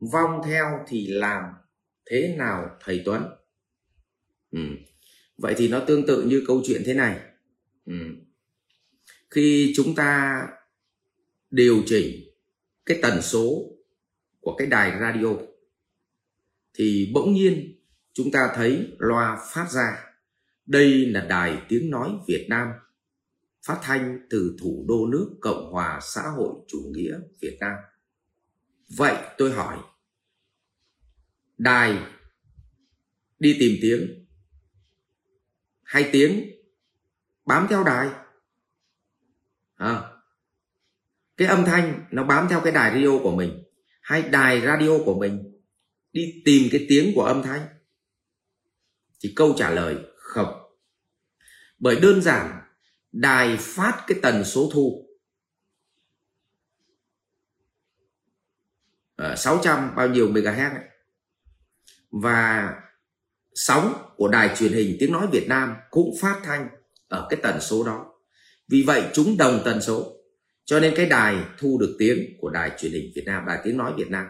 vong theo thì làm thế nào, thầy Tuấn ừ. vậy thì nó tương tự như câu chuyện thế này ừ. khi chúng ta điều chỉnh cái tần số của cái đài radio, thì bỗng nhiên chúng ta thấy loa phát ra đây là đài tiếng nói Việt Nam, phát thanh từ thủ đô nước Cộng hòa xã hội chủ nghĩa Việt Nam. Vậy tôi hỏi, đài đi tìm tiếng hay tiếng bám theo đài? À, cái âm thanh nó bám theo cái đài radio của mình hay đài radio của mình đi tìm cái tiếng của âm thanh? Thì câu trả lời không. Bởi đơn giản đài phát cái tần số thu Ờ, ở 600 bao nhiêu MHz ấy. và sóng của đài truyền hình tiếng nói Việt Nam cũng phát thanh ở cái tần số đó. Vì vậy chúng đồng tần số, cho nên cái đài thu được tiếng của đài truyền hình Việt Nam, đài tiếng nói Việt Nam.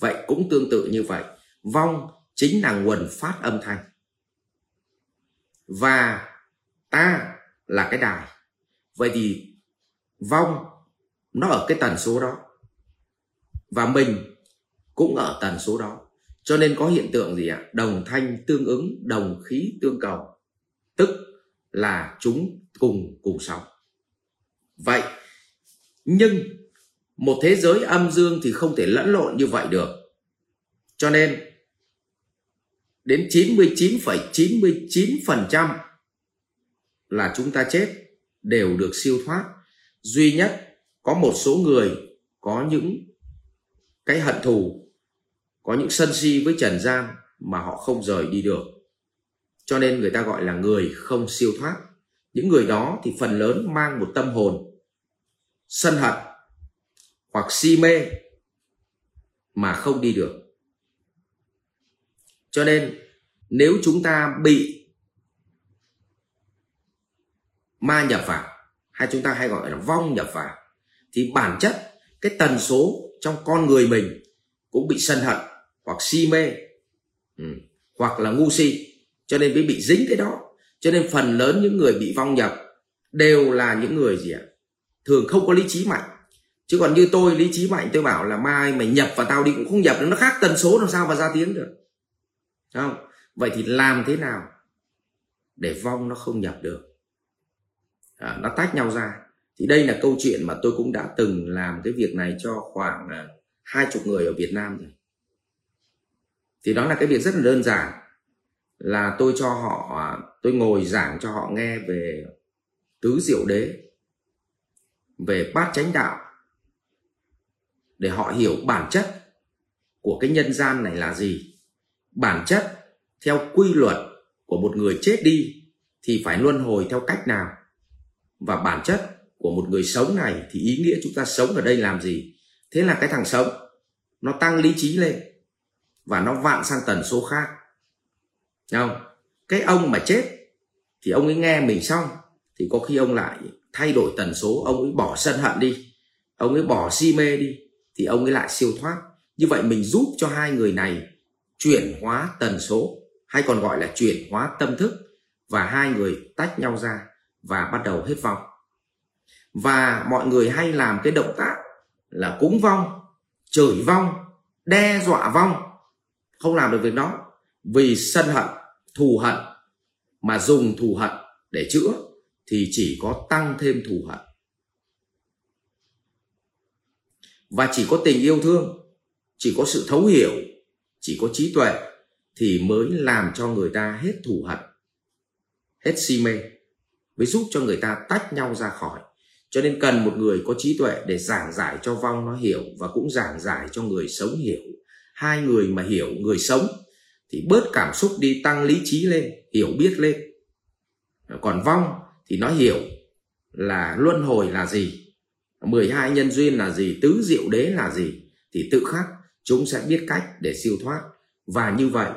Vậy cũng tương tự như vậy, vong chính là nguồn phát âm thanh. Và ta là cái đài. Vậy thì vong nó ở cái tần số đó và mình cũng ở tần số đó. Cho nên có hiện tượng gì ạ? Đồng thanh tương ứng đồng khí tương cầu. Tức là chúng cùng cùng sóng. Vậy nhưng một thế giới âm dương thì không thể lẫn lộn như vậy được. Cho nên đến 99,99% là chúng ta chết đều được siêu thoát. Duy nhất có một số người có những cái hận thù, có những sân si với trần gian mà họ không rời đi được. Cho nên người ta gọi là người không siêu thoát. Những người đó thì phần lớn mang một tâm hồn sân hận hoặc si mê mà không đi được. Cho nên nếu chúng ta bị ma nhập vào, hay chúng ta hay gọi là vong nhập vào, thì bản chất cái tần số trong con người mình cũng bị sân hận hoặc si mê ừ, hoặc là ngu si. Cho nên mới bị dính cái đó. Cho nên phần lớn những người bị vong nhập đều là những người gì ạ? Thường không có lý trí mạnh. Chứ còn như tôi lý trí mạnh tôi bảo là mai mày nhập vào tao đi cũng không nhập nó khác tần số làm sao mà ra tiếng được. Không? Vậy thì làm thế nào để vong nó không nhập được? À, nó tách nhau ra thì đây là câu chuyện mà tôi cũng đã từng làm cái việc này cho khoảng à, hai chục người ở Việt Nam rồi. Thì đó là cái việc rất là đơn giản, là tôi cho họ à, tôi ngồi giảng cho họ nghe về tứ diệu đế, về bát chánh đạo, để họ hiểu bản chất của cái nhân gian này là gì. Bản chất theo quy luật của một người chết đi thì phải luân hồi theo cách nào, và bản chất của một người sống này thì ý nghĩa chúng ta sống ở đây làm gì? Thế là cái thằng sống, nó tăng lý trí lên và nó vạn sang tần số khác. Không? Cái ông mà chết thì ông ấy nghe mình xong, thì có khi ông lại thay đổi tần số, ông ấy bỏ sân hận đi, ông ấy bỏ si mê đi, thì ông ấy lại siêu thoát. Như vậy mình giúp cho hai người này chuyển hóa tần số, hay còn gọi là chuyển hóa tâm thức, và hai người tách nhau ra và bắt đầu hết vọng và mọi người hay làm cái động tác là cúng vong, chửi vong, đe dọa vong. Không làm được việc đó vì sân hận, thù hận. Mà dùng thù hận để chữa thì chỉ có tăng thêm thù hận. Và chỉ có tình yêu thương, chỉ có sự thấu hiểu, chỉ có trí tuệ thì mới làm cho người ta hết thù hận, hết si mê, mới giúp cho người ta tách nhau ra khỏi cho nên cần một người có trí tuệ để giảng giải cho vong nó hiểu và cũng giảng giải cho người sống hiểu. Hai người mà hiểu người sống thì bớt cảm xúc đi tăng lý trí lên hiểu biết lên. Còn vong thì nó hiểu là luân hồi là gì 12 nhân duyên là gì tứ diệu đế là gì thì tự khắc chúng sẽ biết cách để siêu thoát. Và như vậy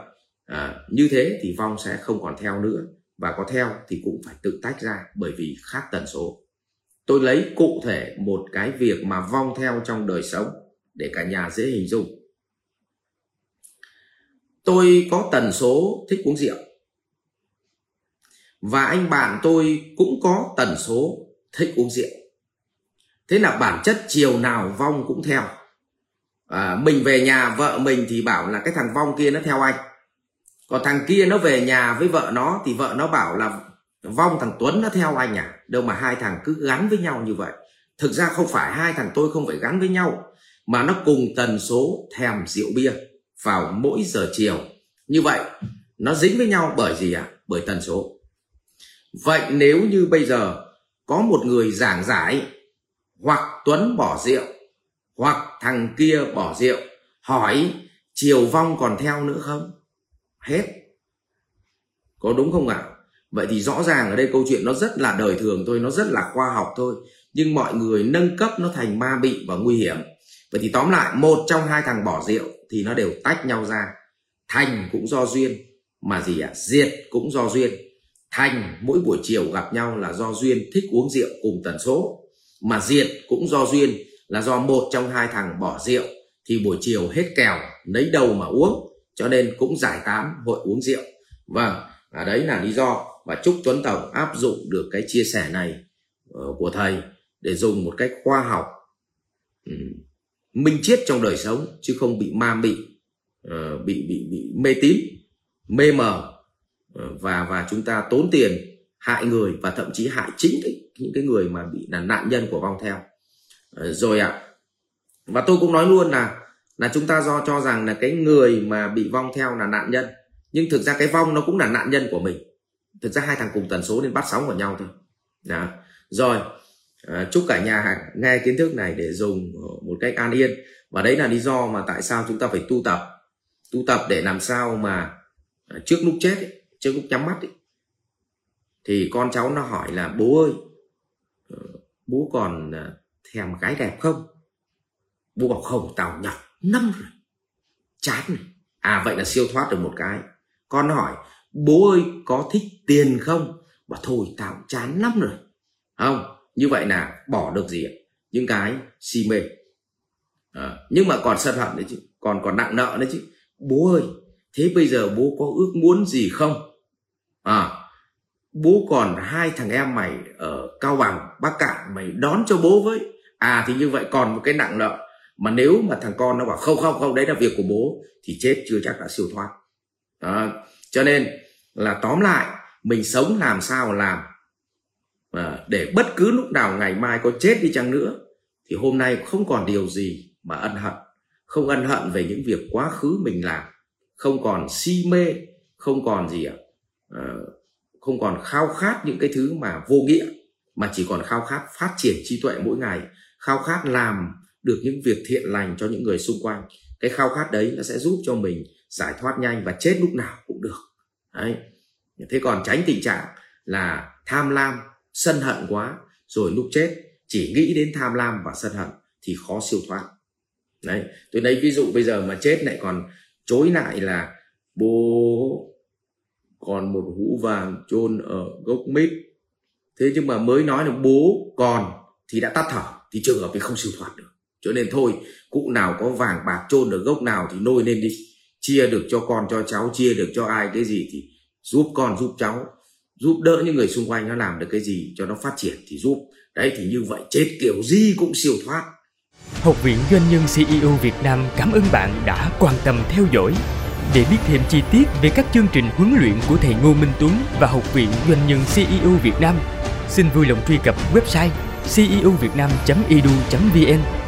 à, như thế thì vong sẽ không còn theo nữa. Và có theo thì cũng phải tự tách ra bởi vì khác tần số tôi lấy cụ thể một cái việc mà vong theo trong đời sống để cả nhà dễ hình dung. Tôi có tần số thích uống rượu. Và anh bạn tôi cũng có tần số thích uống rượu. Thế là bản chất chiều nào vong cũng theo. À, mình về nhà vợ mình thì bảo là cái thằng vong kia nó theo anh. Còn thằng kia nó về nhà với vợ nó thì vợ nó bảo là vong thằng tuấn nó theo anh à? Đâu mà hai thằng cứ gắn với nhau như vậy. Thực ra không phải hai thằng tôi không phải gắn với nhau, mà nó cùng tần số thèm rượu bia vào mỗi giờ chiều. Như vậy, nó dính với nhau bởi gì ạ? À? bởi tần số. Vậy nếu như bây giờ có một người giảng giải, hoặc tuấn bỏ rượu, hoặc thằng kia bỏ rượu, hỏi chiều vong còn theo nữa không? Hết. Có đúng không ạ? Vậy thì rõ ràng ở đây câu chuyện nó rất là đời thường thôi, nó rất là khoa học thôi. Nhưng mọi người nâng cấp nó thành ma bị và nguy hiểm. Vậy thì tóm lại, một trong hai thằng bỏ rượu thì nó đều tách nhau ra. Thành cũng do duyên, mà gì ạ? Diệt cũng do duyên. Thành mỗi buổi chiều gặp nhau là do duyên thích uống rượu cùng tần số, mà diệt cũng do duyên là do một trong hai thằng bỏ rượu thì buổi chiều hết kèo, lấy đầu mà uống, cho nên cũng giải tán hội uống rượu. Vâng ở đấy là lý do và chúc tuấn tổng áp dụng được cái chia sẻ này ờ, của thầy để dùng một cách khoa học ừ, minh triết trong đời sống chứ không bị ma bị ờ, bị bị bị mê tín mê mờ. Ờ, và và chúng ta tốn tiền hại người và thậm chí hại chính cái, những cái người mà bị là nạn nhân của vong theo. Rồi ạ. À. và tôi cũng nói luôn là là chúng ta do cho rằng là cái người mà bị vong theo là nạn nhân. Nhưng thực ra cái vong nó cũng là nạn nhân của mình thực ra hai thằng cùng tần số nên bắt sóng vào nhau thôi. Đó. Rồi à, chúc cả nhà nghe kiến thức này để dùng ờ, một cách an yên. Và đấy là lý do mà tại sao chúng ta phải tu tập. Tu tập để làm sao mà à, trước lúc chết ấy, trước lúc nhắm mắt ấy, thì con cháu nó hỏi là bố ơi ờ, bố còn à, thèm gái đẹp không? Bố bảo không tao nhọc năm rồi chán này à vậy là siêu thoát được một cái. Con hỏi bố ơi có thích tiền không? Bảo thôi tao chán lắm rồi. Không như vậy là bỏ được gì những cái si mê. À, nhưng mà còn sân hận đấy chứ còn còn nặng nợ đấy chứ. Bố ơi thế bây giờ bố có ước muốn gì không? À bố còn hai thằng em mày ở cao bằng bắc cạn mày đón cho bố với. À thì như vậy còn một cái nặng nợ. Mà nếu mà thằng con nó bảo không không không đấy là việc của bố thì chết chưa chắc đã siêu thoát. Đó. cho nên là tóm lại mình sống làm sao làm à, để bất cứ lúc nào ngày mai có chết đi chăng nữa thì hôm nay không còn điều gì mà ân hận. Không ân hận về những việc quá khứ mình làm. Không còn si mê không còn gì ạ à, không còn khao khát những cái thứ mà vô nghĩa mà chỉ còn khao khát phát triển trí tuệ mỗi ngày khao khát làm được những việc thiện lành cho những người xung quanh. Cái khao khát đấy nó sẽ giúp cho mình giải thoát nhanh và chết lúc nào cũng được đấy. Thế còn tránh tình trạng là tham lam, sân hận quá, rồi lúc chết, chỉ nghĩ đến tham lam và sân hận thì khó siêu thoát. Đấy. Tôi lấy ví dụ bây giờ mà chết lại còn chối lại là bố còn một hũ vàng chôn ở gốc mít. Thế nhưng mà mới nói là bố còn thì đã tắt thở, thì trường hợp thì không siêu thoát được. Cho nên thôi, cụ nào có vàng bạc chôn ở gốc nào thì nôi lên đi chia được cho con cho cháu chia được cho ai cái gì thì giúp con giúp cháu. Giúp đỡ những người xung quanh nó làm được cái gì cho nó phát triển thì giúp. Đấy thì như vậy chết kiểu gì cũng siêu thoát. Học viện Doanh nhân CEO Việt Nam cảm ơn bạn đã quan tâm theo dõi. Để biết thêm chi tiết về các chương trình huấn luyện của thầy Ngô Minh Tuấn và Học viện Doanh nhân CEO Việt Nam, xin vui lòng truy cập website ceovietnam.edu.vn